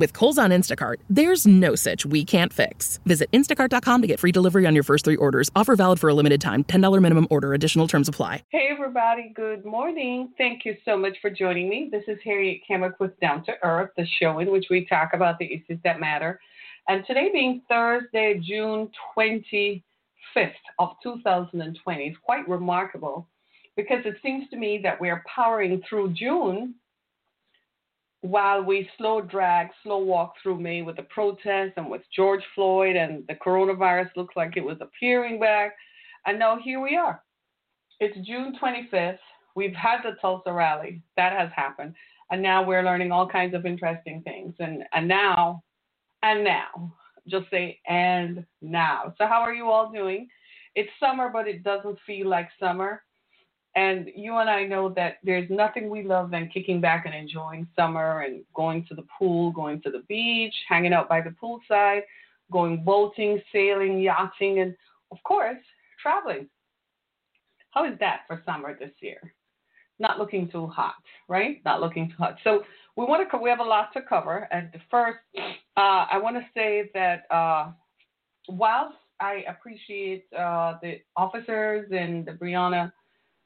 With Kohl's on Instacart, there's no such we can't fix. Visit instacart.com to get free delivery on your first three orders. Offer valid for a limited time. $10 minimum order. Additional terms apply. Hey, everybody. Good morning. Thank you so much for joining me. This is Harriet Kimmick with Down to Earth, the show in which we talk about the issues that matter. And today being Thursday, June 25th of 2020 is quite remarkable because it seems to me that we're powering through June while we slow drag, slow walk through May with the protests and with George Floyd and the coronavirus looks like it was appearing back. And now here we are. It's June 25th. We've had the Tulsa rally. That has happened. And now we're learning all kinds of interesting things. And, and now, and now, just say, and now. So, how are you all doing? It's summer, but it doesn't feel like summer. And you and I know that there's nothing we love than kicking back and enjoying summer and going to the pool, going to the beach, hanging out by the poolside, going boating, sailing, yachting, and of course, traveling. How is that for summer this year? Not looking too hot, right? Not looking too hot. So we want to we have a lot to cover. And first, uh, I want to say that uh, whilst I appreciate uh, the officers and the Breonna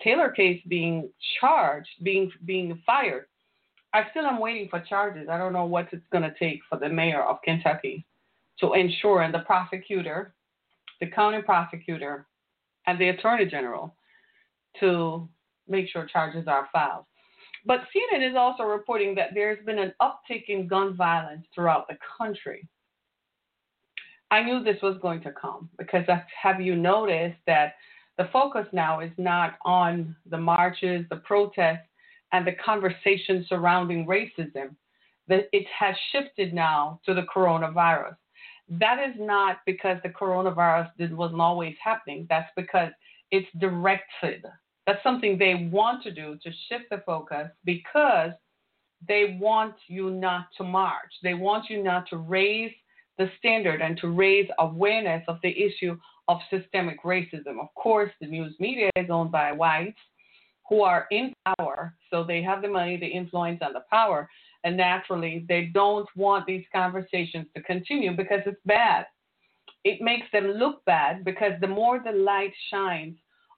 Taylor case being charged, being being fired, I still am waiting for charges. I don't know what it's going to take for the mayor of Kentucky to ensure, and the prosecutor, the county prosecutor, and the attorney general to make sure charges are filed. But CNN is also reporting that there's been an uptick in gun violence throughout the country. I knew this was going to come because have you noticed that the focus now is not on the marches, the protests, and the conversation surrounding racism. That it has shifted now to the coronavirus. That is not because the coronavirus wasn't always happening. That's because it's directed. That's something they want to do to shift the focus because they want you not to march. They want you not to raise the standard and to raise awareness of the issue of systemic racism. Of course, the news media is owned by whites who are in power, so they have the money, the influence, and the power. And naturally, they don't want these conversations to continue because it's bad. It makes them look bad because the more the light shines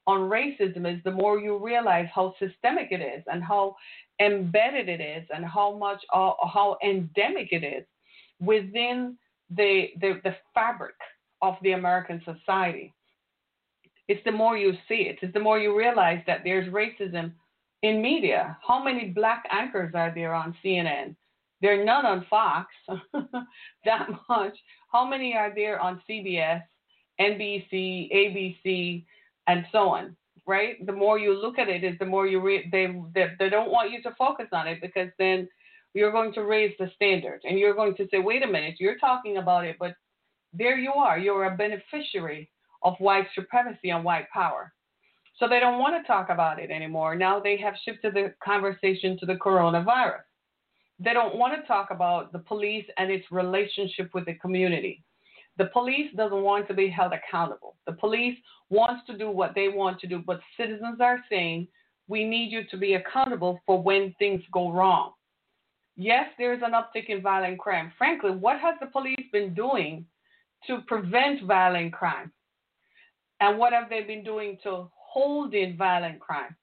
on racism is the more you realize how systemic it is and how embedded it is and how much uh, how endemic it is within the, the the fabric of the American society. It's the more you see it, it's the more you realize that there's racism in media. How many black anchors are there on CNN? There are none on Fox, that much. How many are there on CBS, NBC, ABC, and so on? Right? The more you look at it, is the more you re- they, they they don't want you to focus on it because then you're going to raise the standard and you're going to say, wait a minute, you're talking about it, but there you are. You're a beneficiary of white supremacy and white power. So they don't want to talk about it anymore. Now they have shifted the conversation to the coronavirus. They don't want to talk about the police and its relationship with the community. The police doesn't want to be held accountable. The police wants to do what they want to do, but citizens are saying, we need you to be accountable for when things go wrong. Yes, there's an uptick in violent crime. Frankly, what has the police been doing to prevent violent crime? And what have they been doing to hold in violent crime?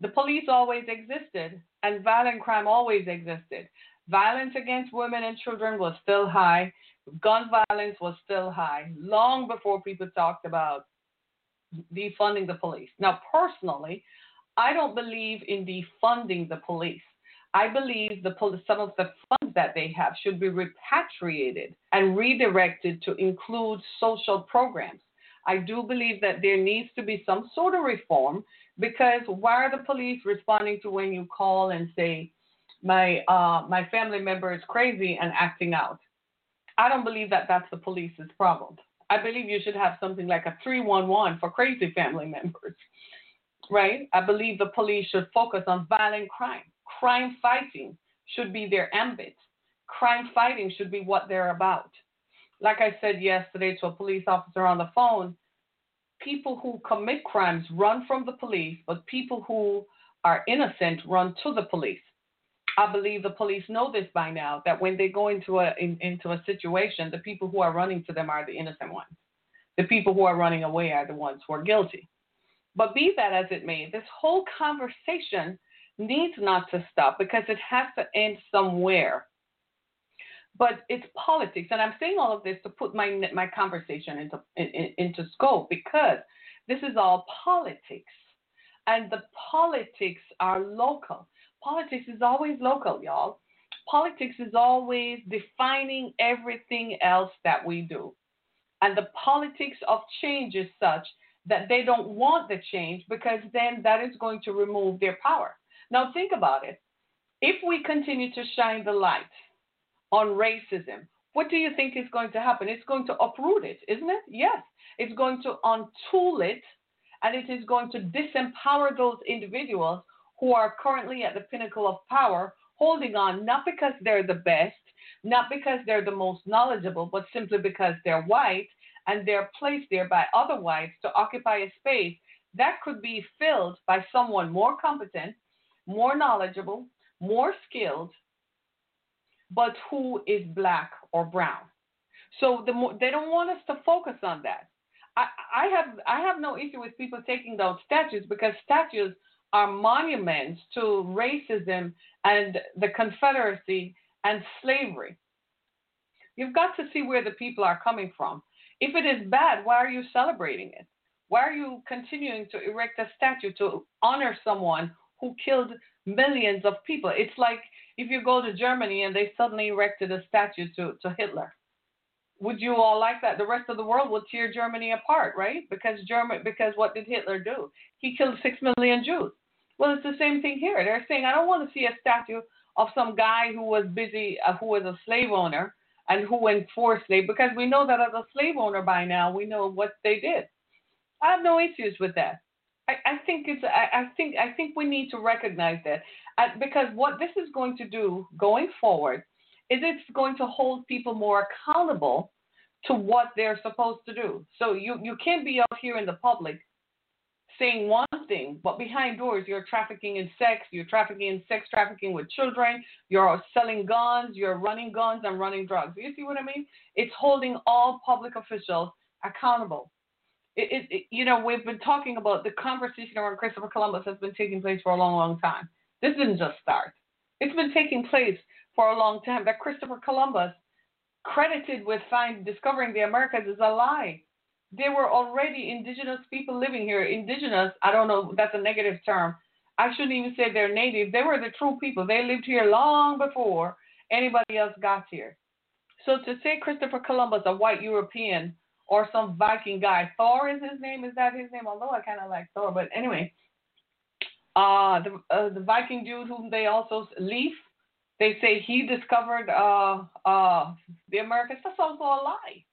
The police always existed, and violent crime always existed. Violence against women and children was still high. Gun violence was still high, long before people talked about defunding the police. Now, personally, I don't believe in defunding the police. I believe the some of the funds that they have should be repatriated and redirected to include social programs. I do believe that there needs to be some sort of reform because why are the police responding to when you call and say my uh, my family member is crazy and acting out? I don't believe that that's the police's problem. I believe you should have something like a 311 for crazy family members. Right? I believe the police should focus on violent crime. Crime fighting should be their ambit. Crime fighting should be what they're about. Like I said yesterday to a police officer on the phone, people who commit crimes run from the police, but people who are innocent run to the police. I believe the police know this by now that when they go into a in, into a situation, the people who are running to them are the innocent ones. The people who are running away are the ones who are guilty. But be that as it may, this whole conversation needs not to stop because it has to end somewhere. But it's politics, and I'm saying all of this to put my my conversation into in, into scope because this is all politics, and the politics are local. Politics is always local, y'all. Politics is always defining everything else that we do. And the politics of change is such that they don't want the change because then that is going to remove their power. Now, think about it. If we continue to shine the light on racism, what do you think is going to happen? It's going to uproot it, isn't it? Yes. It's going to untool it and it is going to disempower those individuals who are currently at the pinnacle of power, holding on not because they're the best, not because they're the most knowledgeable, but simply because they're white and they're placed there by other whites to occupy a space that could be filled by someone more competent, more knowledgeable, more skilled, but who is black or brown. So the more, they don't want us to focus on that. I, I have I have no issue with people taking down statues because statues are monuments to racism and the Confederacy and slavery. You've got to see where the people are coming from. If it is bad, why are you celebrating it? Why are you continuing to erect a statue to honor someone who killed millions of people? It's like if you go to Germany and they suddenly erected a statue to, to Hitler. Would you all like that? The rest of the world would tear Germany apart, right? Because German, because what did Hitler do? He killed six million Jews. Well, it's the same thing here. They're saying I don't want to see a statue of some guy who was busy, uh, who was a slave owner and who enforced slave, because we know that as a slave owner by now, we know what they did. I have no issues with that. I, I think it's. I, I, think. I think we need to recognize that uh, because what this is going to do going forward is it's going to hold people more accountable to what they're supposed to do. So you you can't be out here in the public saying one thing, but behind doors you're trafficking in sex, you're trafficking in sex trafficking with children, you're selling guns, you're running guns and running drugs. You see what I mean? It's holding all public officials accountable. It, it, it, you know, we've been talking about the conversation around Christopher Columbus has been taking place for a long, long time. This didn't just start. It's been taking place for a long time. That Christopher Columbus, credited with find, discovering the Americas, is a lie there were already indigenous people living here. Indigenous, I don't know, that's a negative term. I shouldn't even say they're native. They were the true people. They lived here long before anybody else got here. So to say Christopher Columbus, a white European, or some Viking guy, Thor is his name. Is that his name? Although I kind of like Thor, but anyway, uh, the uh, the Viking dude whom they also Leif, they say he discovered uh, uh, the Americas. That's also a lie.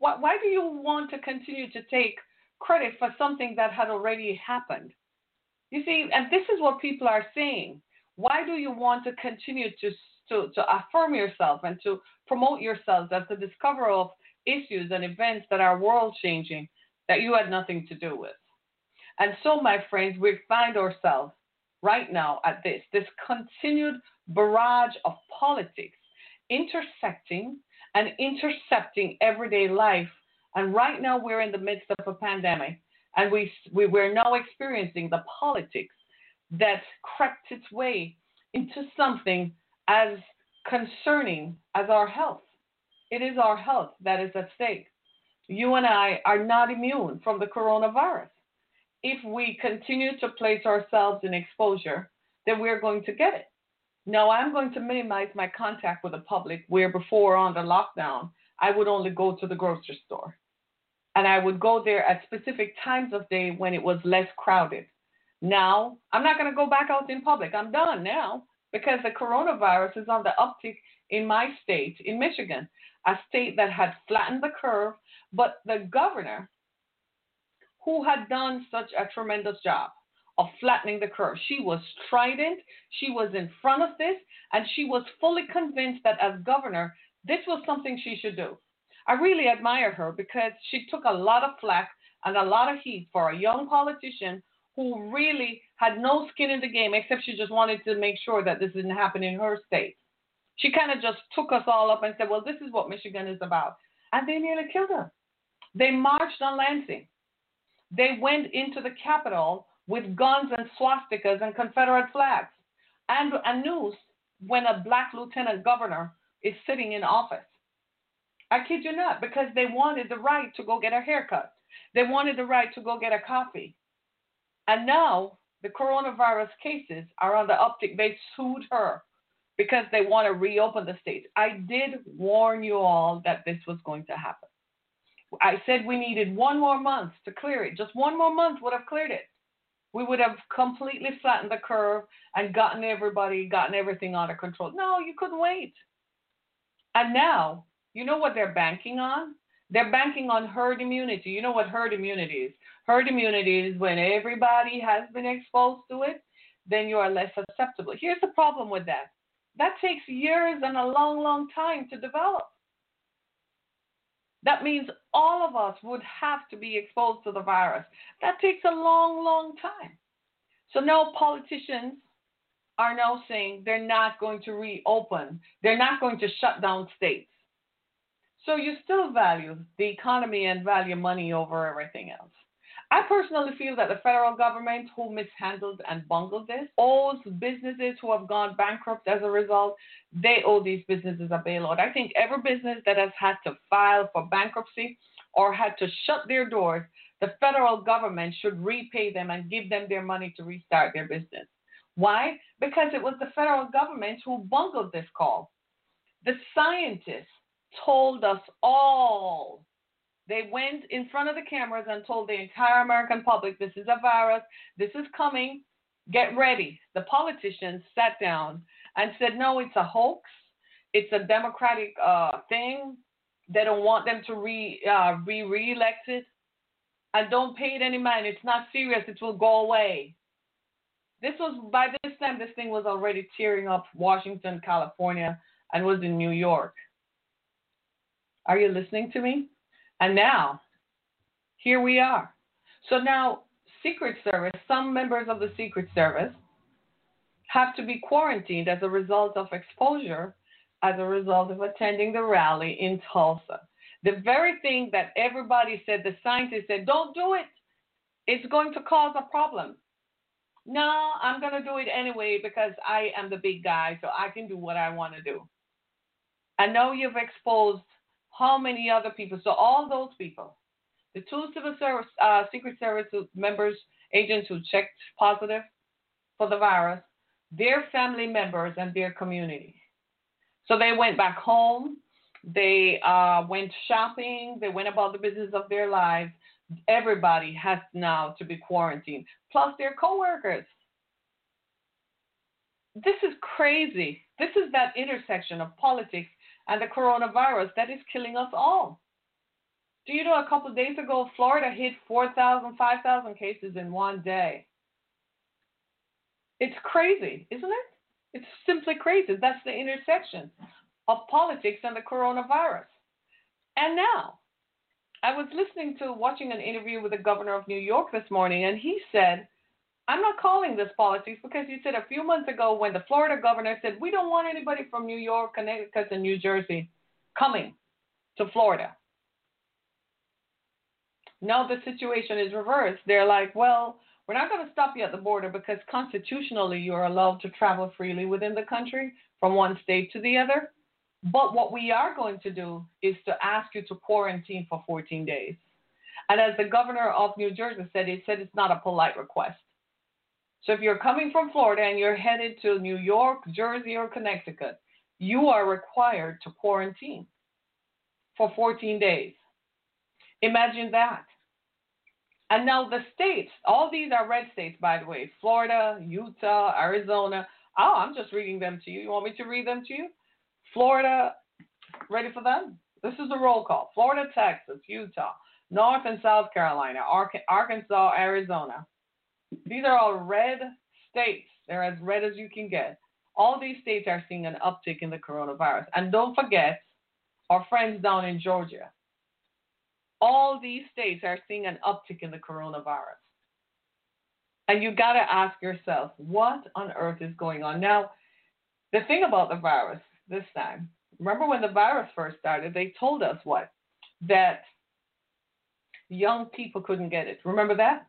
Why, why do you want to continue to take credit for something that had already happened? You see, and this is what people are saying. Why do you want to continue to, to, to affirm yourself and to promote yourselves as the discoverer of issues and events that are world changing that you had nothing to do with? And so, my friends, we find ourselves right now at this this continued barrage of politics intersecting and intercepting everyday life. And right now, we're in the midst of a pandemic, and we, we, we're now experiencing the politics that crept its way into something as concerning as our health. It is our health that is at stake. You and I are not immune from the coronavirus. If we continue to place ourselves in exposure, then we're going to get it. No, I'm going to minimize my contact with the public where before on the lockdown, I would only go to the grocery store. And I would go there at specific times of day when it was less crowded. Now, I'm not going to go back out in public. I'm done now because the coronavirus is on the uptick in my state, in Michigan, a state that had flattened the curve, but the governor, who had done such a tremendous job, of flattening the curve. She was strident, she was in front of this, and she was fully convinced that as governor, this was something she should do. I really admire her because she took a lot of flack and a lot of heat for a young politician who really had no skin in the game except she just wanted to make sure that this didn't happen in her state. She kind of just took us all up and said, well, this is what Michigan is about. And they nearly killed her. They marched on Lansing. They went into the Capitol with guns and swastikas and Confederate flags and a noose when a black lieutenant governor is sitting in office. I kid you not, because they wanted the right to go get a haircut. They wanted the right to go get a coffee. And now the coronavirus cases are on the uptick. They sued her because they want to reopen the states. I did warn you all that this was going to happen. I said we needed one more month to clear it. Just one more month would have cleared it. We would have completely flattened the curve and gotten everybody, gotten everything under control. No, you couldn't wait. And now, you know what they're banking on? They're banking on herd immunity. You know what herd immunity is? Herd immunity is when everybody has been exposed to it, then you are less susceptible. Here's the problem with that that takes years and a long, long time to develop. That means all of us would have to be exposed to the virus. That takes a long, long time. So now politicians are now saying they're not going to reopen, they're not going to shut down states. So you still value the economy and value money over everything else. I personally feel that the federal government, who mishandled and bungled this, owes businesses who have gone bankrupt as a result, they owe these businesses a bailout. I think every business that has had to file for bankruptcy or had to shut their doors, the federal government should repay them and give them their money to restart their business. Why? Because it was the federal government who bungled this call. The scientists told us all they went in front of the cameras and told the entire American public this is a virus, this is coming, get ready. The politicians sat down and said, no, it's a hoax, it's a democratic uh, thing. They don't want them to re uh, be reelected, and don't pay it any mind. It's not serious. It will go away. This was by this time. This thing was already tearing up Washington, California, and was in New York. Are you listening to me? And now, here we are. So now, Secret Service, some members of the Secret Service have to be quarantined as a result of exposure, as a result of attending the rally in Tulsa. The very thing that everybody said, the scientists said, don't do it. It's going to cause a problem. No, I'm going to do it anyway because I am the big guy, so I can do what I want to do. I know you've exposed how many other people? So all those people, the two civil service, uh, Secret Service members, agents who checked positive for the virus, their family members and their community. So they went back home. They uh, went shopping. They went about the business of their lives. Everybody has now to be quarantined, plus their coworkers. This is crazy. This is that intersection of politics and the coronavirus that is killing us all. Do you know a couple days ago, Florida hit 4,000, 5,000 cases in one day? It's crazy, isn't it? It's simply crazy. That's the intersection of politics and the coronavirus. And now, I was listening to, watching an interview with the governor of New York this morning, and he said I'm not calling this politics because you said a few months ago when the Florida governor said we don't want anybody from New York, Connecticut, and New Jersey coming to Florida. Now the situation is reversed. They're like, well, we're not going to stop you at the border because constitutionally you're allowed to travel freely within the country from one state to the other. But what we are going to do is to ask you to quarantine for 14 days. And as the governor of New Jersey said, he said it's not a polite request. So if you're coming from Florida and you're headed to New York, Jersey, or Connecticut, you are required to quarantine for 14 days. Imagine that. And now the states, all these are red states, by the way Florida, Utah, Arizona. Oh, I'm just reading them to you. You want me to read them to you? Florida, ready for them? This is the roll call Florida, Texas, Utah, North and South Carolina, Arkansas, Arizona, These are all red states. They're as red as you can get. All these states are seeing an uptick in the coronavirus. And don't forget our friends down in Georgia. All these states are seeing an uptick in the coronavirus. And you got to ask yourself, what on earth is going on? Now, the thing about the virus this time, remember when the virus first started, they told us what? That young people couldn't get it. Remember that?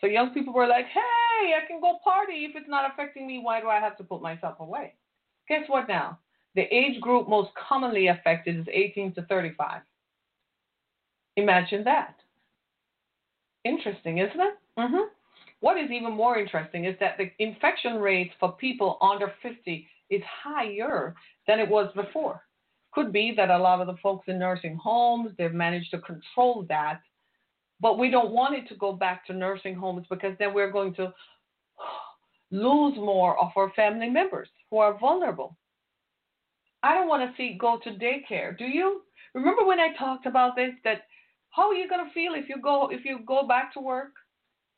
So young people were like, hey, I can go party. If it's not affecting me, why do I have to put myself away? Guess what now? The age group most commonly affected is 18 to 35. Imagine that. Interesting, isn't it? Mm-hmm. What is even more interesting is that the infection rate for people under 50 is higher than it was before. Could be that a lot of the folks in nursing homes, they've managed to control that but we don't want it to go back to nursing homes because then we're going to lose more of our family members who are vulnerable. I don't want to see go to daycare. Do you? Remember when I talked about this that how are you going to feel if you go if you go back to work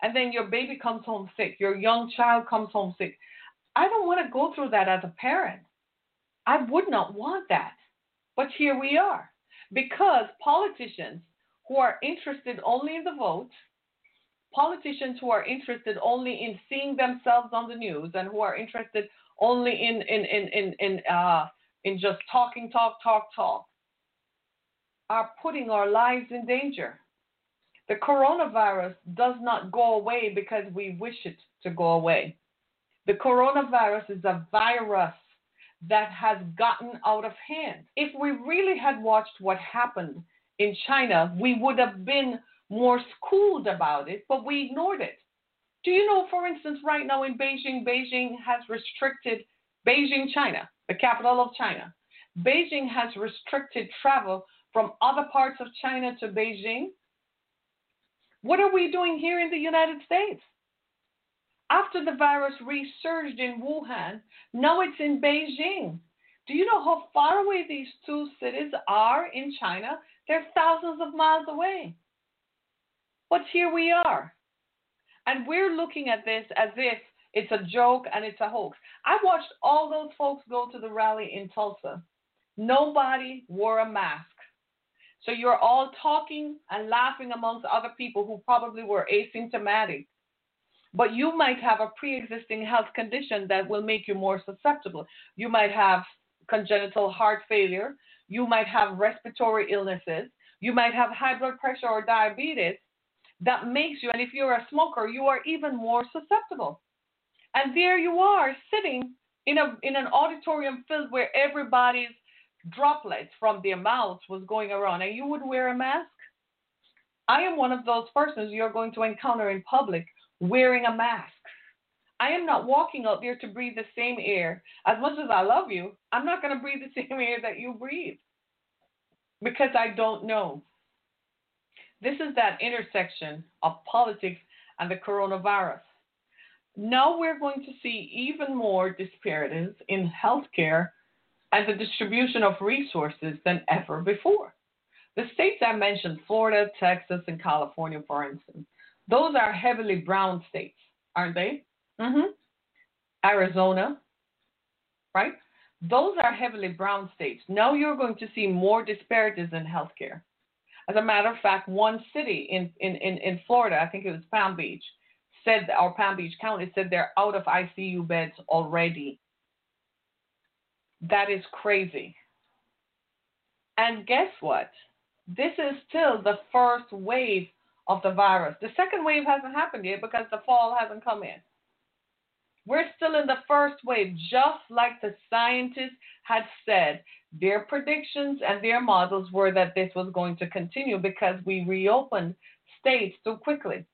and then your baby comes home sick, your young child comes home sick? I don't want to go through that as a parent. I would not want that. But here we are because politicians who are interested only in the vote, politicians who are interested only in seeing themselves on the news and who are interested only in in in in in, uh, in just talking, talk, talk, talk, are putting our lives in danger. The coronavirus does not go away because we wish it to go away. The coronavirus is a virus that has gotten out of hand. If we really had watched what happened in China, we would have been more schooled about it, but we ignored it. Do you know, for instance, right now in Beijing, Beijing has restricted Beijing, China, the capital of China. Beijing has restricted travel from other parts of China to Beijing. What are we doing here in the United States? After the virus resurged in Wuhan, now it's in Beijing. Do you know how far away these two cities are in China? They're thousands of miles away. But here we are. And we're looking at this as if it's a joke and it's a hoax. I watched all those folks go to the rally in Tulsa. Nobody wore a mask. So you're all talking and laughing amongst other people who probably were asymptomatic. But you might have a pre existing health condition that will make you more susceptible. You might have congenital heart failure. You might have respiratory illnesses. You might have high blood pressure or diabetes that makes you, and if you're a smoker, you are even more susceptible. And there you are sitting in, a, in an auditorium filled where everybody's droplets from their mouths was going around, and you would wear a mask? I am one of those persons you're going to encounter in public wearing a mask. I am not walking out there to breathe the same air. As much as I love you, I'm not going to breathe the same air that you breathe because I don't know. This is that intersection of politics and the coronavirus. Now we're going to see even more disparities in healthcare and the distribution of resources than ever before. The states I mentioned, Florida, Texas, and California, for instance, those are heavily brown states, aren't they? Mm-hmm. Arizona, right? Those are heavily brown states. Now you're going to see more disparities in healthcare. As a matter of fact, one city in, in, in, in Florida, I think it was Palm Beach, said, or Palm Beach County said they're out of ICU beds already. That is crazy. And guess what? This is still the first wave of the virus. The second wave hasn't happened yet because the fall hasn't come in. We're still in the first wave, just like the scientists had said. Their predictions and their models were that this was going to continue because we reopened states so quickly.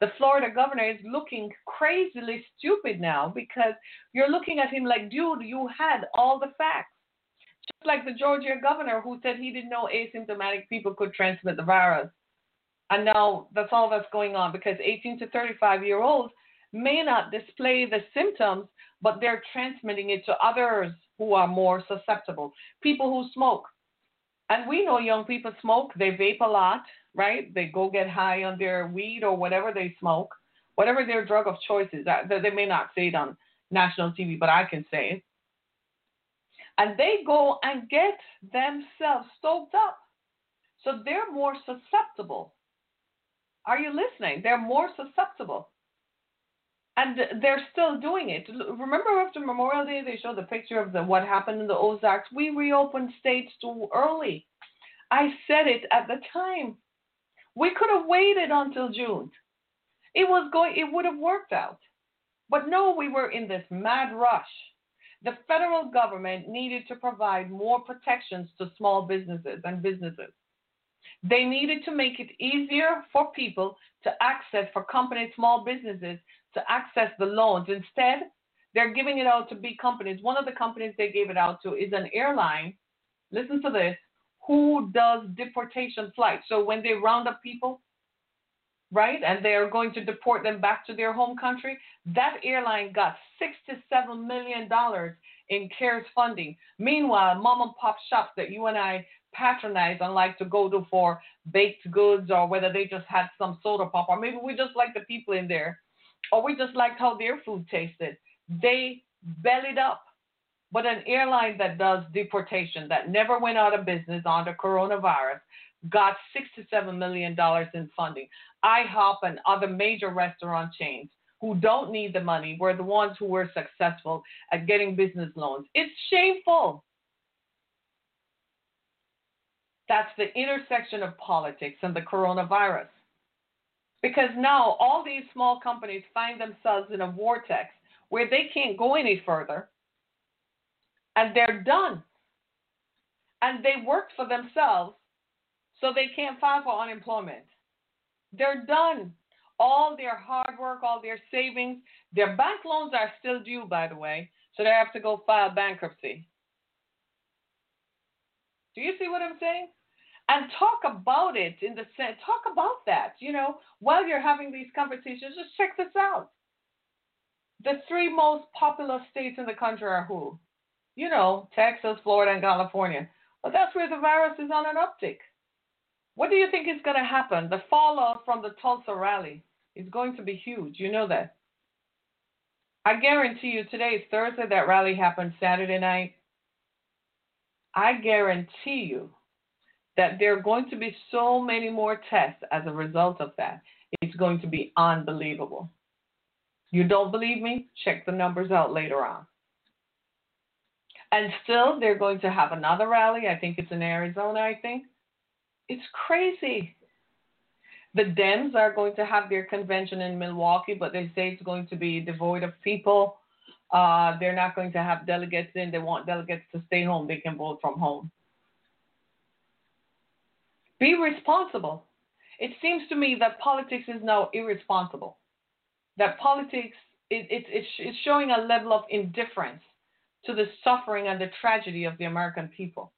The Florida governor is looking crazily stupid now because you're looking at him like, dude, you had all the facts. Just like the Georgia governor who said he didn't know asymptomatic people could transmit the virus. And now that's all that's going on because 18 to 35 year olds may not display the symptoms, but they're transmitting it to others who are more susceptible. People who smoke. And we know young people smoke, they vape a lot, right? They go get high on their weed or whatever they smoke. whatever their drug of choice is. They may not say it on national TV, but I can say it. And they go and get themselves stoked up. So they're more susceptible. Are you listening? They're more susceptible. And they're still doing it. Remember after Memorial Day, they showed the picture of the what happened in the Ozarks. We reopened states too early. I said it at the time. We could have waited until June. It was going. It would have worked out. But no, we were in this mad rush. The federal government needed to provide more protections to small businesses and businesses. They needed to make it easier for people to access, for companies, small businesses to access the loans. Instead, they're giving it out to big companies. One of the companies they gave it out to is an airline. Listen to this who does deportation flights. So when they round up people, right, and they are going to deport them back to their home country, that airline got $67 million in CARES funding. Meanwhile, mom and pop shops that you and I patronize and like to go to for baked goods or whether they just had some soda pop or maybe we just like the people in there or we just liked how their food tasted. They bellied up but an airline that does deportation that never went out of business under coronavirus got $67 million in funding. IHOP and other major restaurant chains who don't need the money were the ones who were successful at getting business loans. It's shameful. That's the intersection of politics and the coronavirus. Because now all these small companies find themselves in a vortex where they can't go any further and they're done. And they work for themselves, so they can't file for unemployment. They're done. All their hard work, all their savings, their bank loans are still due, by the way, so they have to go file bankruptcy. Do you see what I'm saying? And talk about it in the sense, talk about that, you know, while you're having these conversations, just check this out. The three most populous states in the country are who? You know, Texas, Florida, and California. But that's where the virus is on an uptick. What do you think is going to happen? The fallout from the Tulsa rally is going to be huge. You know that. I guarantee you today is Thursday. That rally happened Saturday night. I guarantee you that there are going to be so many more tests as a result of that. It's going to be unbelievable. You don't believe me? Check the numbers out later on. And still, they're going to have another rally. I think it's in Arizona, I think. It's crazy. The Dems are going to have their convention in Milwaukee, but they say it's going to be devoid of people. Uh, they're not going to have delegates in. They want delegates to stay home. They can vote from home. Be responsible. It seems to me that politics is now irresponsible. That politics it, it, it's, it's showing a level of indifference to the suffering and the tragedy of the American people.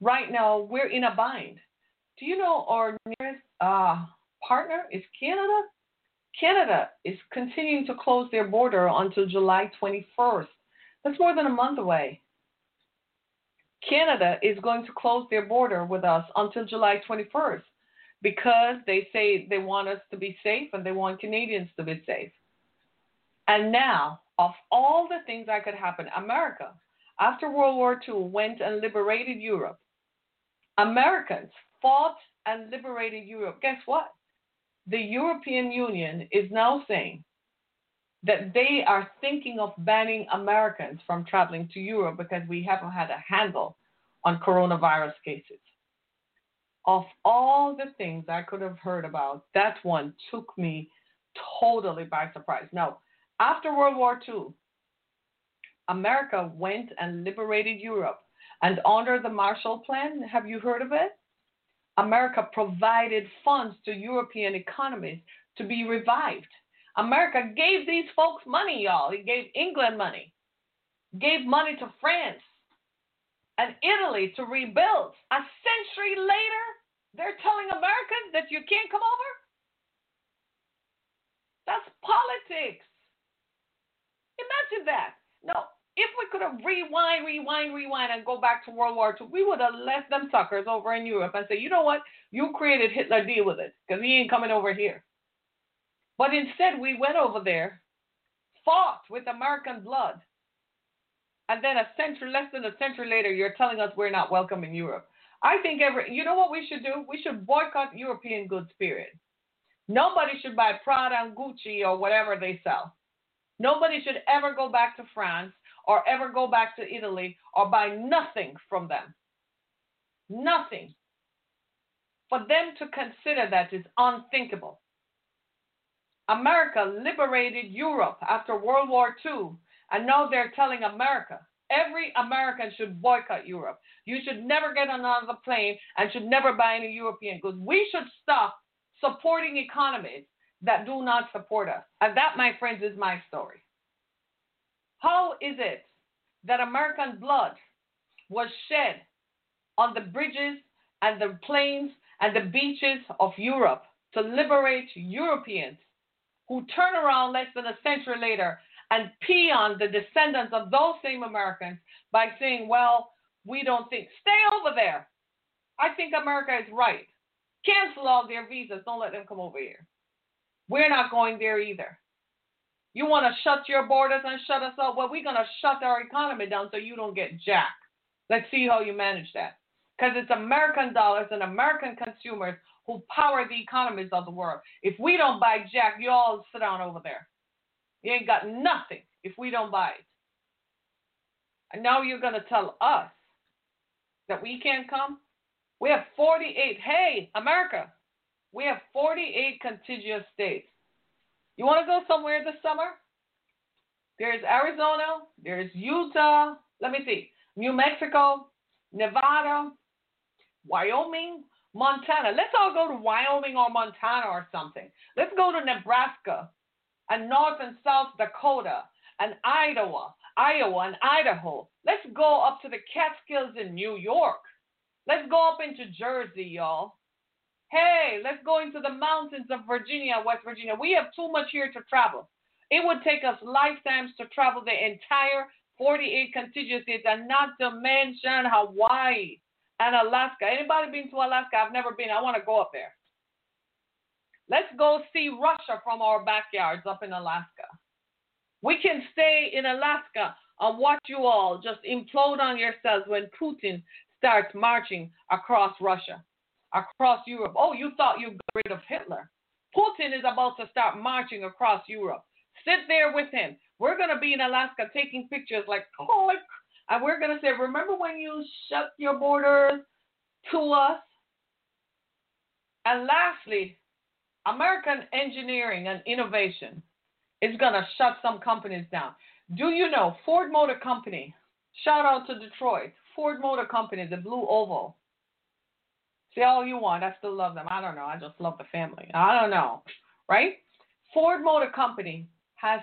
Right now, we're in a bind. Do you know our nearest uh, partner is Canada? Canada is continuing to close their border until July 21st. That's more than a month away. Canada is going to close their border with us until July 21st because they say they want us to be safe and they want Canadians to be safe. And now of all the things that could happen, America, after World War II, went and liberated Europe. Americans fought and liberated Europe. Guess what? The European Union is now saying that they are thinking of banning Americans from traveling to Europe because we haven't had a handle on coronavirus cases. Of all the things I could have heard about, that one took me totally by surprise. Now, after World War II, America went and liberated Europe. And under the Marshall Plan, have you heard of it? America provided funds to European economies to be revived. America gave these folks money, y'all. It gave England money, gave money to France and Italy to rebuild. A century later, they're telling Americans that you can't come over? That's politics. Imagine that. No, if we could have rewind, rewind, rewind, and go back to World War II, we would have left them suckers over in Europe and say, you know what? You created Hitler, deal with it, because he ain't coming over here. But instead, we went over there, fought with American blood, and then a century, less than a century later, you're telling us we're not welcome in Europe. I think every, you know what we should do? We should boycott European goods, period. Nobody should buy Prada and Gucci or whatever they sell. Nobody should ever go back to France or ever go back to Italy or buy nothing from them. Nothing. For them to consider that is unthinkable. America liberated Europe after World War II, and now they're telling America every American should boycott Europe. You should never get on another plane and should never buy any European goods. We should stop supporting economies that do not support us. And that, my friends, is my story. How is it that American blood was shed on the bridges and the plains and the beaches of Europe to liberate Europeans who turn around less than a century later and pee on the descendants of those same Americans by saying, well, we don't think, stay over there. I think America is right. Cancel all their visas. Don't let them come over here. We're not going there either. You want to shut your borders and shut us up? Well, we're going to shut our economy down so you don't get jack. Let's see how you manage that. Because it's American dollars and American consumers who power the economies of the world. If we don't buy jack, you all sit down over there. You ain't got nothing if we don't buy it. And now you're going to tell us that we can't come? We have 48. Hey, America, we have 48 contiguous states. You want to go somewhere this summer? There's Arizona, there's Utah, let me see, New Mexico, Nevada, Wyoming, Montana. Let's all go to Wyoming or Montana or something. Let's go to Nebraska and North and South Dakota and Iowa, Iowa and Idaho. Let's go up to the Catskills in New York. Let's go up into Jersey, y'all. Hey, let's go into the mountains of Virginia, West Virginia. We have too much here to travel. It would take us lifetimes to travel the entire 48 contiguous states and not to mention Hawaii and Alaska. Anybody been to Alaska? I've never been. I want to go up there. Let's go see Russia from our backyards up in Alaska. We can stay in Alaska and watch you all just implode on yourselves when Putin starts marching across Russia, across Europe. Oh, you thought you got rid of Hitler. Putin is about to start marching across Europe. Sit there with him. We're going to be in Alaska taking pictures like, oh, and we're going to say, remember when you shut your borders to us? And lastly, American engineering and innovation is going to shut some companies down. Do you know Ford Motor Company? Shout out to Detroit. Ford Motor Company, the Blue Oval. Say all you want. I still love them. I don't know. I just love the family. I don't know. Right? Ford Motor Company has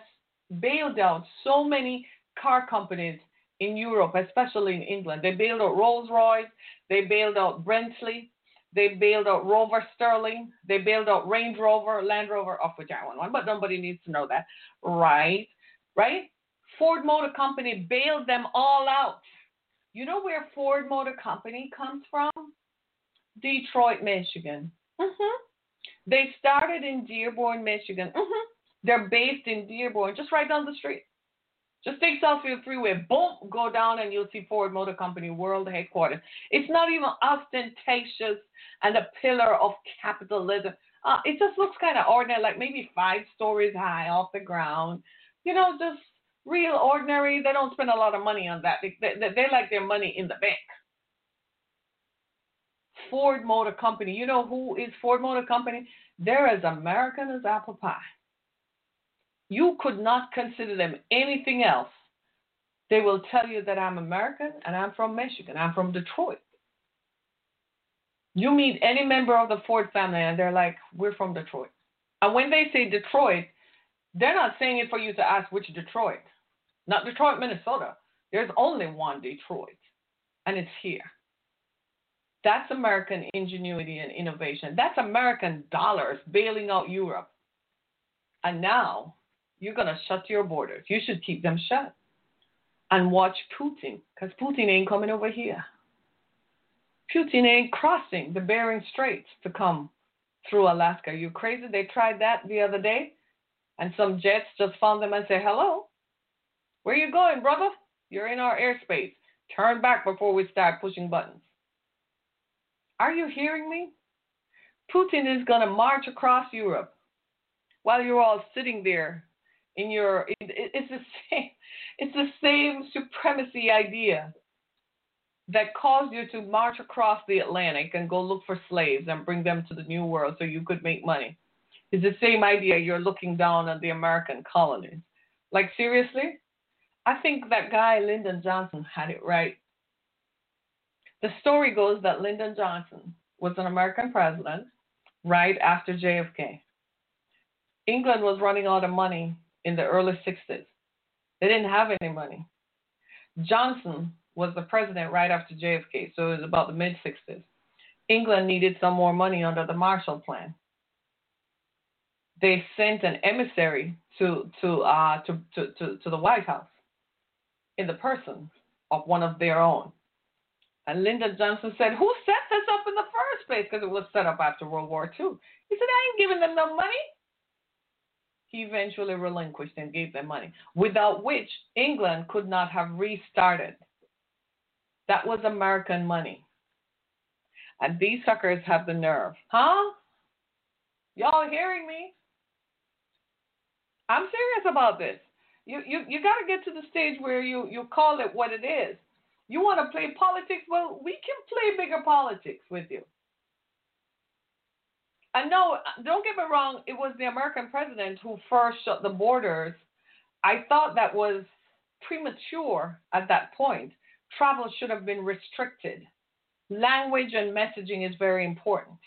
bailed out so many car companies in Europe, especially in England. They bailed out Rolls Royce, they bailed out Bentley, they bailed out Rover Sterling. They bailed out Range Rover, Land Rover, off which I want one, but nobody needs to know that. Right? Right? Ford Motor Company bailed them all out. You know where Ford Motor Company comes from? Detroit, Michigan. Mm-hmm. They started in Dearborn, Michigan. Mm-hmm. They're based in Dearborn, just right down the street. Just take Southfield Freeway, boom, go down and you'll see Ford Motor Company World Headquarters. It's not even ostentatious and a pillar of capitalism. Uh, it just looks kind of ordinary, like maybe five stories high off the ground. You know, just real ordinary. They don't spend a lot of money on that. They, they, they like their money in the bank. Ford Motor Company. You know who is Ford Motor Company? They're as American as apple pie you could not consider them anything else. They will tell you that I'm American and I'm from Michigan. I'm from Detroit. You meet any member of the Ford family and they're like, we're from Detroit. And when they say Detroit, they're not saying it for you to ask which Detroit. Not Detroit, Minnesota. There's only one Detroit, and it's here. That's American ingenuity and innovation. That's American dollars bailing out Europe. And now you're going to shut your borders. You should keep them shut and watch Putin because Putin ain't coming over here. Putin ain't crossing the Bering Straits to come through Alaska. Are you crazy? They tried that the other day. And some jets just found them and said, Hello, where you going, brother? You're in our airspace. Turn back before we start pushing buttons. Are you hearing me? Putin is going to march across Europe while you're all sitting there in your it's the same it's the same supremacy idea that caused you to march across the Atlantic and go look for slaves and bring them to the New World so you could make money. It's the same idea you're looking down on the American colonies. Like, seriously? I think that guy, Lyndon Johnson, had it right. The story goes that Lyndon Johnson was an American president right after JFK. England was running out of money in the early 60s. They didn't have any money. Johnson was the president right after JFK, so it was about the mid 60s. England needed some more money under the Marshall Plan. They sent an emissary to to uh, to, to, to, to the White House in the person of one of their own. And Lyndon Johnson said, Who set this up in the first place? Because it was set up after World War II. He said, I ain't giving them no money. He eventually relinquished and gave them money, without which England could not have restarted. That was American money. And these suckers have the nerve. Huh? Y'all hearing me? I'm serious about this. You you you got to get to the stage where you you call it what it is. You want to play politics? Well, we can play bigger politics with you. I know, don't get me wrong, it was the American president who first shut the borders. I thought that was premature at that point. Travel should have been restricted. Language and messaging is very important.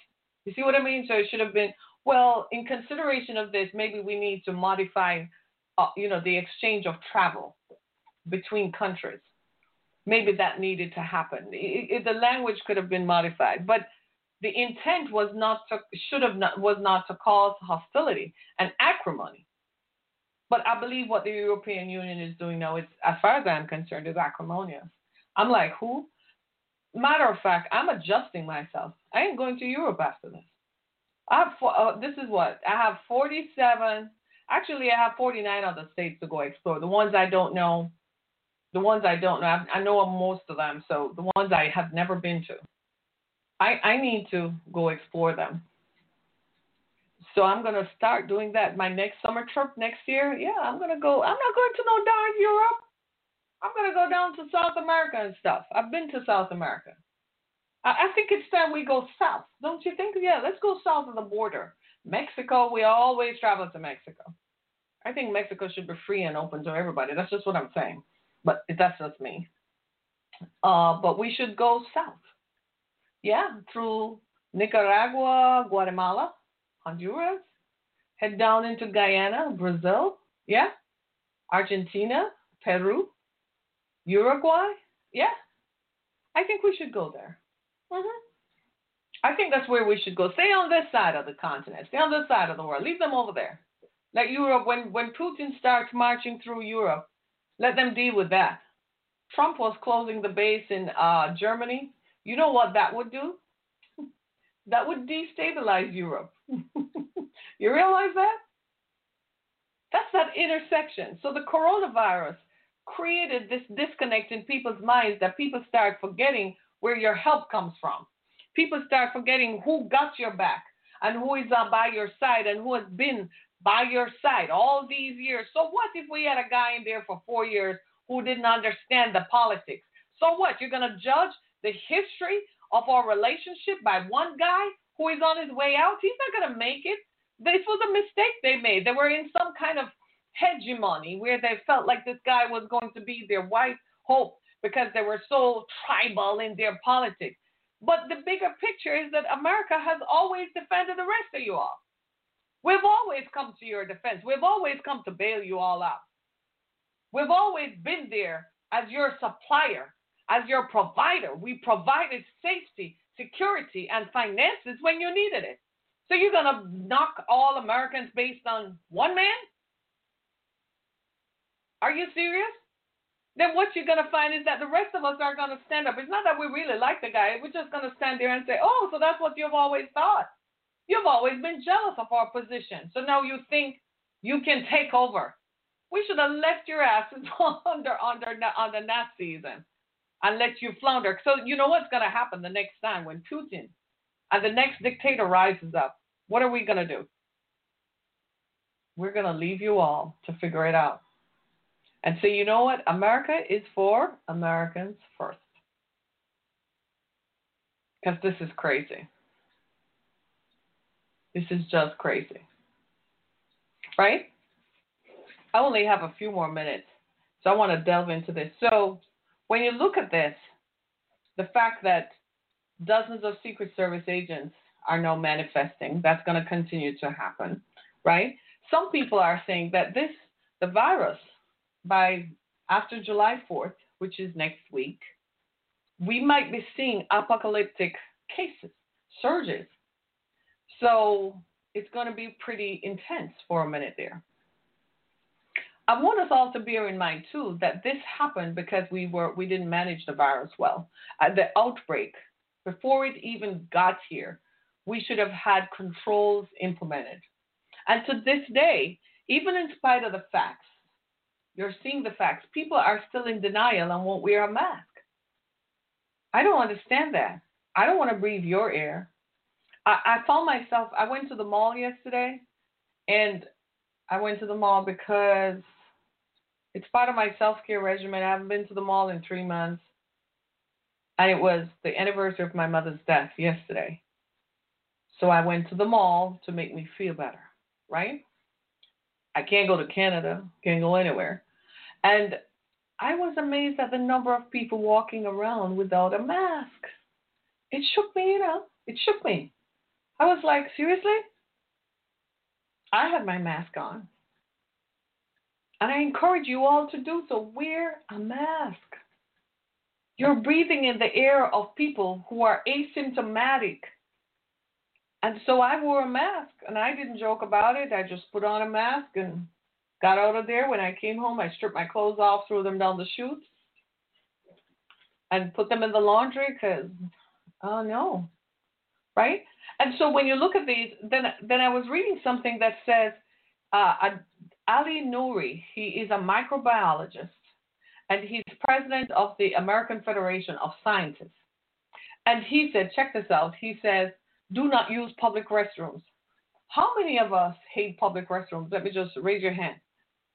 You see what I mean? So it should have been, well, in consideration of this, maybe we need to modify, uh, you know, the exchange of travel between countries maybe that needed to happen. It, it, the language could have been modified, but the intent was not to should have not was not to cause hostility and acrimony. But I believe what the European Union is doing now is, as far as I'm concerned, is acrimonious. I'm like, who? Matter of fact, I'm adjusting myself. I ain't going to Europe after this. I have uh, this is what I have 47. Actually, I have 49 other states to go explore. The ones I don't know, the ones I don't know, I, I know most of them. So the ones I have never been to, I, I need to go explore them. So I'm gonna start doing that. My next summer trip next year, yeah, I'm gonna go. I'm not going to no darn Europe. I'm gonna go down to South America and stuff. I've been to South America. I, I think it's time we go south, don't you think? Yeah, let's go south of the border. Mexico, we always travel to Mexico. I think Mexico should be free and open to everybody. That's just what I'm saying but that's just me. Uh, but we should go south. Yeah, through Nicaragua, Guatemala, Honduras, head down into Guyana, Brazil, yeah, Argentina, Peru, Uruguay, yeah. I think we should go there. Mm-hmm. I think that's where we should go. Stay on this side of the continent. Stay on this side of the world. Leave them over there. Let Europe, when, when Putin starts marching through Europe, let them deal with that. Trump was closing the base in uh, Germany. You know what that would do? That would destabilize Europe. you realize that? That's that intersection. So the coronavirus created this disconnect in people's minds that people start forgetting where your help comes from. People start forgetting who got your back and who is uh, by your side and who has been by your side all these years. So what if we had a guy in there for four years who didn't understand the politics? So what? You're going to judge the history of our relationship by one guy who is on his way out? He's not going to make it. This was a mistake they made. They were in some kind of hegemony where they felt like this guy was going to be their white hope because they were so tribal in their politics. But the bigger picture is that America has always defended the rest of you all. We've always come to your defense. We've always come to bail you all out. We've always been there as your supplier, as your provider. We provided safety, security, and finances when you needed it. So you're going to knock all Americans based on one man? Are you serious? Then what you're going to find is that the rest of us are going to stand up. It's not that we really like the guy. We're just going to stand there and say, oh, so that's what you've always thought. You've always been jealous of our position. So now you think You can take over. We should have left your asses under under on the Nat season and let you flounder. So you know what's going to happen the next time when Putin and the next dictator rises up. What are we going to do? We're going to leave you all to figure it out. And so you know what? America is for Americans first. Because this is crazy. This is just crazy. Right? I only have a few more minutes, so I want to delve into this. So, when you look at this, the fact that dozens of Secret Service agents are now manifesting, that's going to continue to happen, right? Some people are saying that this, the virus, by after July 4th, which is next week, we might be seeing apocalyptic cases, surges. So it's going to be pretty intense for a minute there. I want us all to bear in mind too that this happened because we were we didn't manage the virus well. At the outbreak, before it even got here, we should have had controls implemented. And to this day, even in spite of the facts, you're seeing the facts, people are still in denial and won't wear a mask. I don't understand that. I don't want to breathe your air. I, I found myself, I went to the mall yesterday and I went to the mall because it's part of my self care regimen. I haven't been to the mall in three months. And it was the anniversary of my mother's death yesterday. So I went to the mall to make me feel better, right? I can't go to Canada, can't go anywhere. And I was amazed at the number of people walking around without a mask. It shook me, you know, it shook me. I was like, seriously? I had my mask on. And I encourage you all to do so. Wear a mask. You're breathing in the air of people who are asymptomatic. And so I wore a mask and I didn't joke about it. I just put on a mask and got out of there. When I came home, I stripped my clothes off, threw them down the chute, and put them in the laundry because, oh no, right? And so when you look at these, then then I was reading something that says uh, Ali Nouri, he is a microbiologist and he's president of the American Federation of Scientists. And he said, check this out. He says, do not use public restrooms. How many of us hate public restrooms? Let me just raise your hand.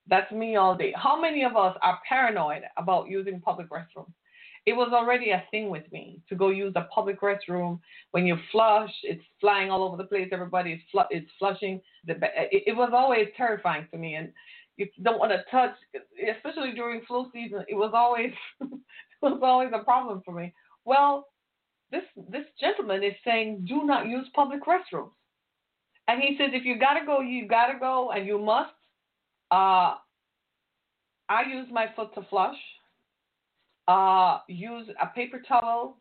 That's me all day. How many of us are paranoid about using public restrooms? It was already a thing with me to go use a public restroom. When you flush, it's flying all over the place. Everybody is fl- it's flushing. The, it, it was always terrifying to me, and you don't want to touch, especially during flu season. It was always it was always a problem for me. Well, this this gentleman is saying do not use public restrooms, and he says if you gotta go, you gotta go, and you must. Uh, I use my foot to flush. Uh, use a paper towel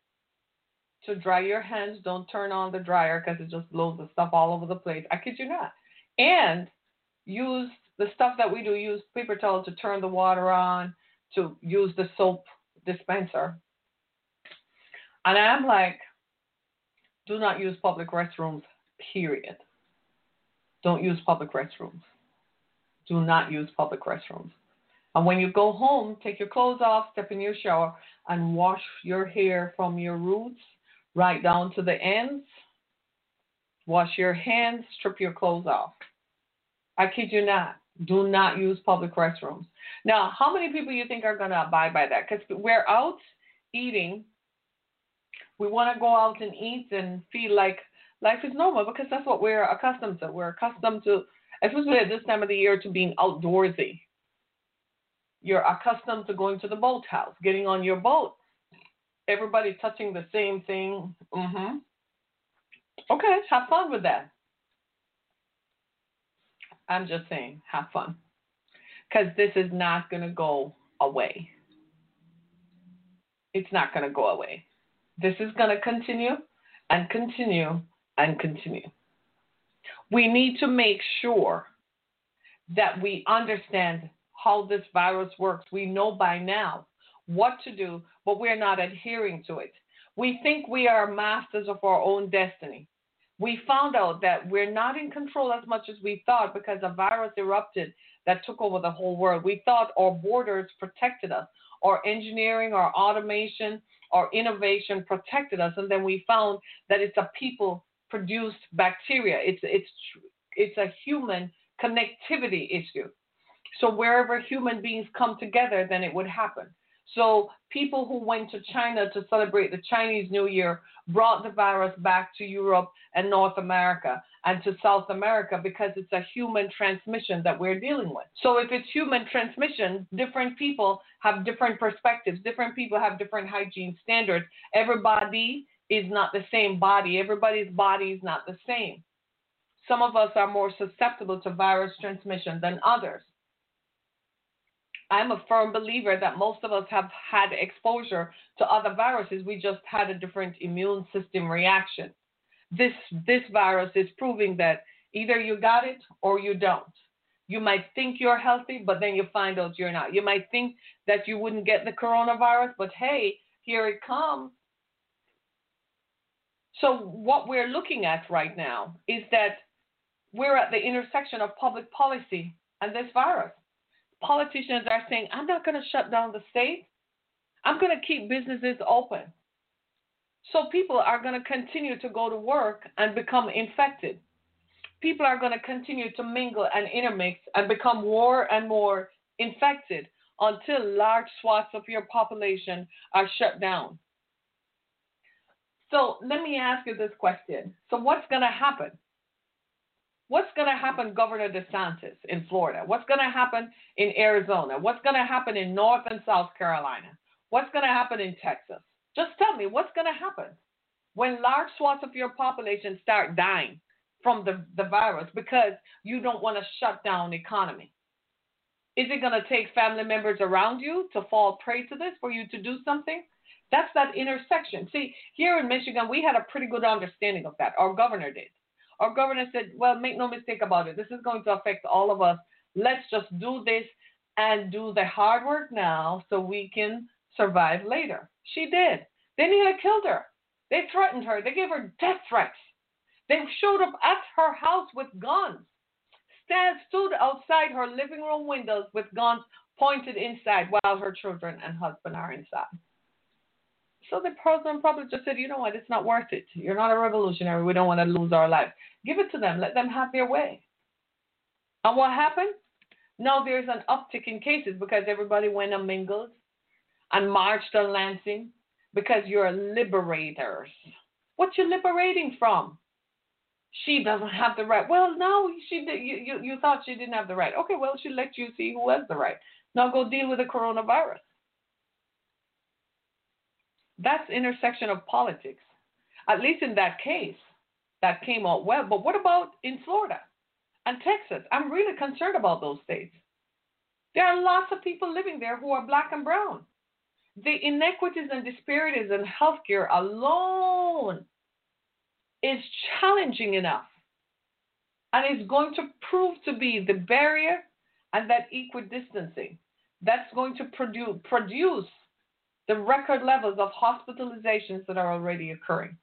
to dry your hands. Don't turn on the dryer because it just blows the stuff all over the place. I kid you not. And use the stuff that we do. Use paper towel to turn the water on. To use the soap dispenser. And I'm like, do not use public restrooms. Period. Don't use public restrooms. Do not use public restrooms. And when you go home, take your clothes off, step in your shower, and wash your hair from your roots right down to the ends. Wash your hands, strip your clothes off. I kid you not. Do not use public restrooms. Now, how many people you think are going to abide by that? Because we're out eating. We want to go out and eat and feel like life is normal because that's what we're accustomed to. We're accustomed to, especially at this time of the year, to being outdoorsy you're accustomed to going to the boathouse, getting on your boat. Everybody touching the same thing. Mm-hmm. Okay, have fun with that. I'm just saying, have fun. Because this is not going to go away. It's not going to go away. This is going to continue and continue and continue. We need to make sure that we understand how this virus works. We know by now what to do, but we're not adhering to it. We think we are masters of our own destiny. we found out that we're not in control as much as we thought because a virus erupted that took over the whole world. We thought our borders protected us, our engineering, our automation, our innovation protected us, and then we found that it's a people produced bacteria. It's it's it's a human connectivity issue. So wherever human beings come together, then it would happen. So people who went to China to celebrate the Chinese New Year brought the virus back to Europe and North America and to South America because it's a human transmission that we're dealing with. So if it's human transmission, different people have different perspectives. Different people have different hygiene standards. Everybody is not the same body. Everybody's body is not the same. Some of us are more susceptible to virus transmission than others. I'm a firm believer that most of us have had exposure to other viruses. We just had a different immune system reaction. This this virus is proving that either you got it or you don't. You might think you're healthy, but then you find out you're not. You might think that you wouldn't get the coronavirus, but hey, here it comes. So what we're looking at right now is that we're at the intersection of public policy and this virus politicians are saying, I'm not going to shut down the state. I'm going to keep businesses open. So people are going to continue to go to work and become infected. People are going to continue to mingle and intermix and become more and more infected until large swaths of your population are shut down. So let me ask you this question. So what's going to happen? What's going to happen, Governor DeSantis in Florida? What's going to happen in Arizona? What's going to happen in North and South Carolina? What's going to happen in Texas? Just tell me what's going to happen when large swaths of your population start dying from the, the virus because you don't want to shut down the economy. Is it going to take family members around you to fall prey to this for you to do something? That's that intersection. See, here in Michigan, we had a pretty good understanding of that. Our governor did. Our governor said, well, make no mistake about it. This is going to affect all of us. Let's just do this and do the hard work now so we can survive later. She did. They nearly killed her. They threatened her. They gave her death threats. They showed up at her house with guns. Stan stood outside her living room windows with guns pointed inside while her children and husband are inside. So the president probably just said, you know what, it's not worth it. You're not a revolutionary. We don't want to lose our lives. Give it to them. Let them have their way. And what happened? Now there's an uptick in cases because everybody went and mingled and marched on Lansing because you're liberators. What you liberating from? She doesn't have the right. Well, no, she did. You, you, you thought she didn't have the right. Okay, well, she let you see who has the right. Now go deal with the coronavirus. That's intersection of politics. At least in that case, that came out well. But what about in Florida and Texas? I'm really concerned about those states. There are lots of people living there who are black and brown. The inequities and disparities in healthcare alone is challenging enough and is going to prove to be the barrier and that equidistancing that's going to produce, produce the record levels of hospitalizations that are already occurring.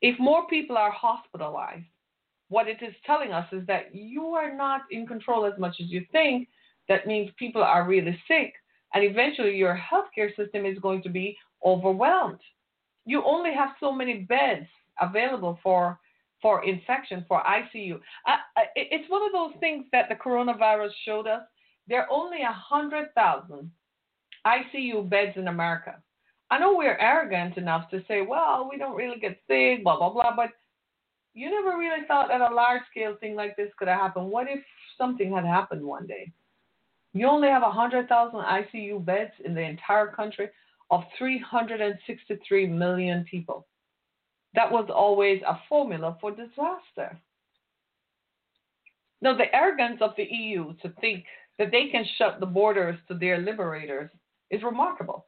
If more people are hospitalized, what it is telling us is that you are not in control as much as you think. That means people are really sick, and eventually your healthcare system is going to be overwhelmed. You only have so many beds available for for infection for ICU. Uh, it's one of those things that the coronavirus showed us. There are only a hundred thousand ICU beds in America. I know we're arrogant enough to say, well, we don't really get sick, blah, blah, blah, but you never really thought that a large scale thing like this could have happened. What if something had happened one day? You only have 100,000 ICU beds in the entire country of 363 million people. That was always a formula for disaster. Now, the arrogance of the EU to think that they can shut the borders to their liberators is remarkable.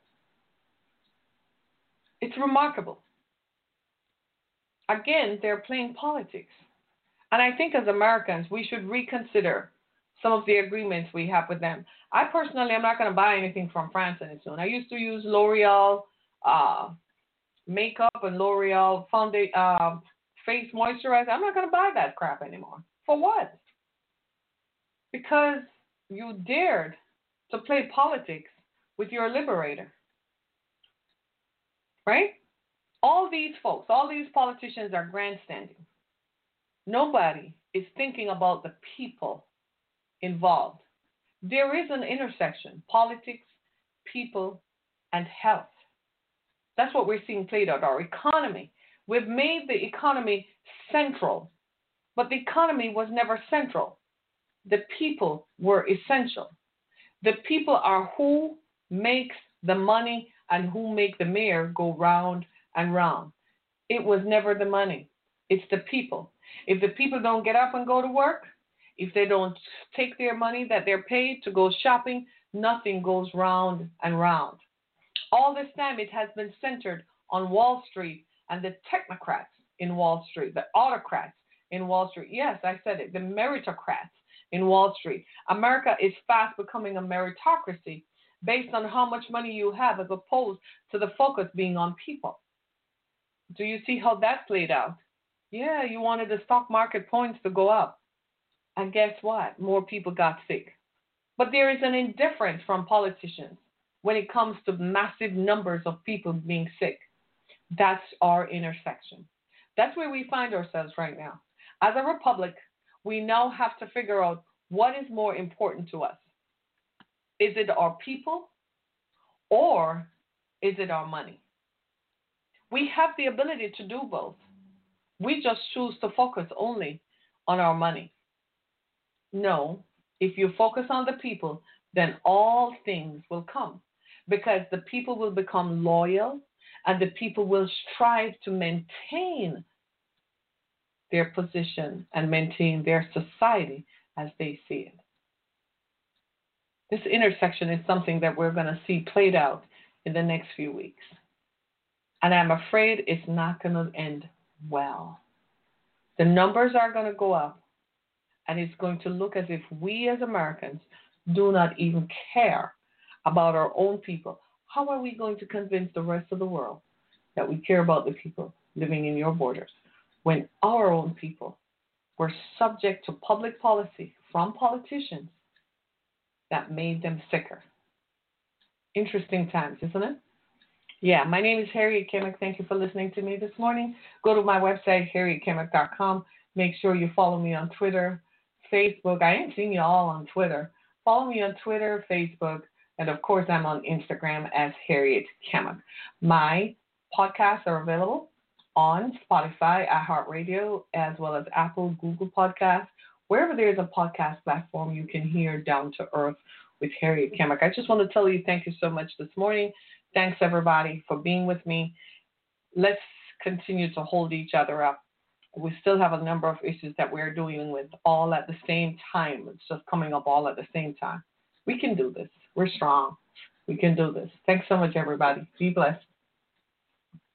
It's remarkable. Again, they're playing politics. And I think as Americans, we should reconsider some of the agreements we have with them. I personally am not going to buy anything from France any soon. I used to use L'Oreal uh, makeup and L'Oreal founda- uh, face moisturizer. I'm not going to buy that crap anymore. For what? Because you dared to play politics with your liberator. Right? All these folks, all these politicians are grandstanding. Nobody is thinking about the people involved. There is an intersection politics, people, and health. That's what we're seeing played out. Our economy. We've made the economy central, but the economy was never central. The people were essential. The people are who makes the money and who make the mayor go round and round. It was never the money. It's the people. If the people don't get up and go to work, if they don't take their money that they're paid to go shopping, nothing goes round and round. All this time, it has been centered on Wall Street and the technocrats in Wall Street, the autocrats in Wall Street. Yes, I said it, the meritocrats in Wall Street. America is fast becoming a meritocracy based on how much money you have as opposed to the focus being on people. Do you see how that played out? Yeah, you wanted the stock market points to go up. And guess what? More people got sick. But there is an indifference from politicians when it comes to massive numbers of people being sick. That's our intersection. That's where we find ourselves right now. As a republic, we now have to figure out what is more important to us. Is it our people or is it our money? We have the ability to do both. We just choose to focus only on our money. No, if you focus on the people, then all things will come because the people will become loyal and the people will strive to maintain their position and maintain their society as they see it. This intersection is something that we're going to see played out in the next few weeks. And I'm afraid it's not going to end well. The numbers are going to go up and it's going to look as if we as Americans do not even care about our own people. How are we going to convince the rest of the world that we care about the people living in your borders when our own people were subject to public policy from politicians that made them sicker? Interesting times, isn't it? Yeah, my name is Harriet Kimmick. Thank you for listening to me this morning. Go to my website, harrietkimmick.com. Make sure you follow me on Twitter, Facebook. I ain't seen you all on Twitter. Follow me on Twitter, Facebook, and of course, I'm on Instagram as Harriet Kimmick. My podcasts are available on Spotify, iHeartRadio, as well as Apple, Google Podcasts. Wherever there's a podcast platform, you can hear Down to Earth with Harriet Kimmick. I just want to tell you thank you so much this morning. Thanks, everybody, for being with me. Let's continue to hold each other up we still have a number of issues that we're dealing with all at the same time. It's just coming up all at the same time. We can do this. We're strong. We can do this. Thanks so much, everybody. Be blessed.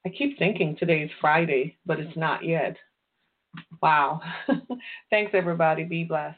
I keep thinking today is Friday, but it's not yet. Wow. Thanks, everybody. Be blessed.